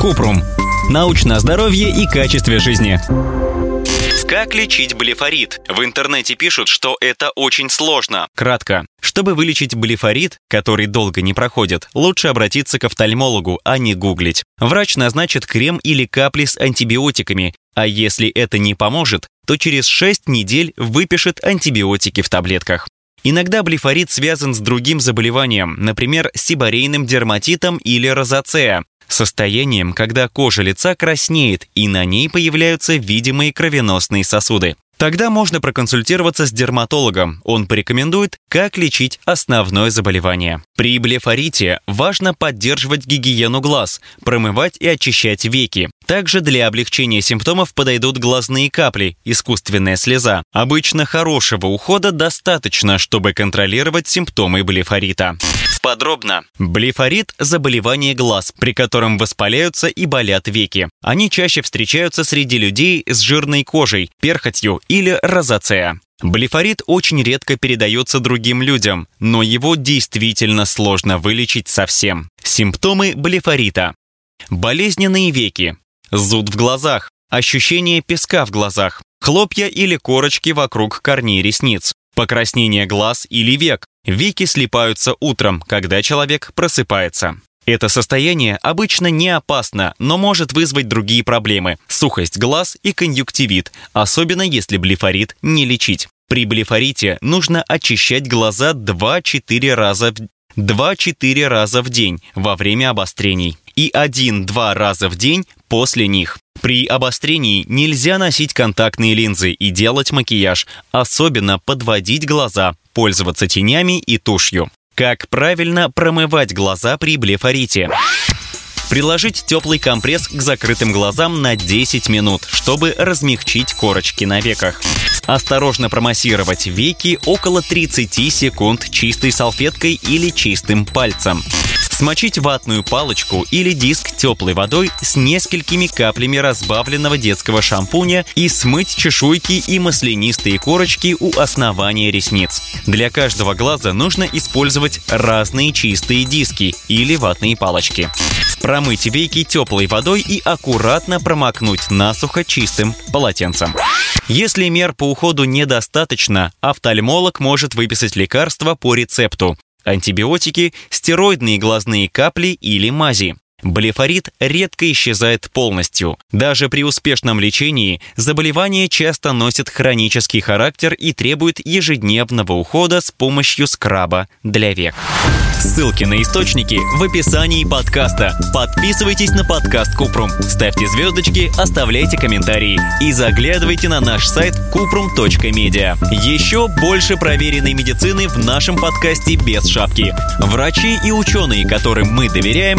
Купрум. Научное здоровье и качестве жизни. Как лечить блефорит? В интернете пишут, что это очень сложно. Кратко. Чтобы вылечить блефорит, который долго не проходит, лучше обратиться к офтальмологу, а не гуглить. Врач назначит крем или капли с антибиотиками, а если это не поможет, то через 6 недель выпишет антибиотики в таблетках. Иногда блефорит связан с другим заболеванием, например, сибарейным дерматитом или розацеа, состоянием, когда кожа лица краснеет и на ней появляются видимые кровеносные сосуды. Тогда можно проконсультироваться с дерматологом. Он порекомендует, как лечить основное заболевание. При блефорите важно поддерживать гигиену глаз, промывать и очищать веки. Также для облегчения симптомов подойдут глазные капли, искусственная слеза. Обычно хорошего ухода достаточно, чтобы контролировать симптомы блефорита. Подробно. Блефорит – заболевание глаз, при котором воспаляются и болят веки. Они чаще встречаются среди людей с жирной кожей, перхотью или розацеа. Блефорит очень редко передается другим людям, но его действительно сложно вылечить совсем. Симптомы блефорита. Болезненные веки, зуд в глазах, ощущение песка в глазах, хлопья или корочки вокруг корней ресниц, покраснение глаз или век, веки слипаются утром, когда человек просыпается. Это состояние обычно не опасно, но может вызвать другие проблемы – сухость глаз и конъюнктивит, особенно если блефорит не лечить. При блефорите нужно очищать глаза 2-4 раза в 2-4 раза в день во время обострений и 1-2 раза в день после них. При обострении нельзя носить контактные линзы и делать макияж, особенно подводить глаза, пользоваться тенями и тушью. Как правильно промывать глаза при блефорите? Приложить теплый компресс к закрытым глазам на 10 минут, чтобы размягчить корочки на веках. Осторожно промассировать веки около 30 секунд чистой салфеткой или чистым пальцем. Смочить ватную палочку или диск теплой водой с несколькими каплями разбавленного детского шампуня и смыть чешуйки и маслянистые корочки у основания ресниц. Для каждого глаза нужно использовать разные чистые диски или ватные палочки. Промыть веки теплой водой и аккуратно промокнуть насухо чистым полотенцем. Если мер по уходу недостаточно, офтальмолог может выписать лекарства по рецепту антибиотики, стероидные глазные капли или мази. Блефорит редко исчезает полностью. Даже при успешном лечении заболевание часто носит хронический характер и требует ежедневного ухода с помощью скраба для век. Ссылки на источники в описании подкаста. Подписывайтесь на подкаст Купрум, ставьте звездочки, оставляйте комментарии и заглядывайте на наш сайт kuprum.media. Еще больше проверенной медицины в нашем подкасте без шапки. Врачи и ученые, которым мы доверяем,